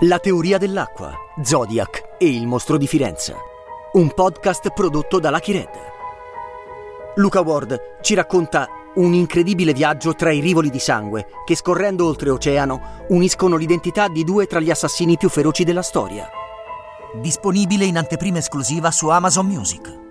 La teoria dell'acqua, Zodiac e il mostro di Firenze. Un podcast prodotto da Lucky Red. Luca Ward ci racconta un incredibile viaggio tra i rivoli di sangue che scorrendo oltreoceano uniscono l'identità di due tra gli assassini più feroci della storia. Disponibile in anteprima esclusiva su Amazon Music.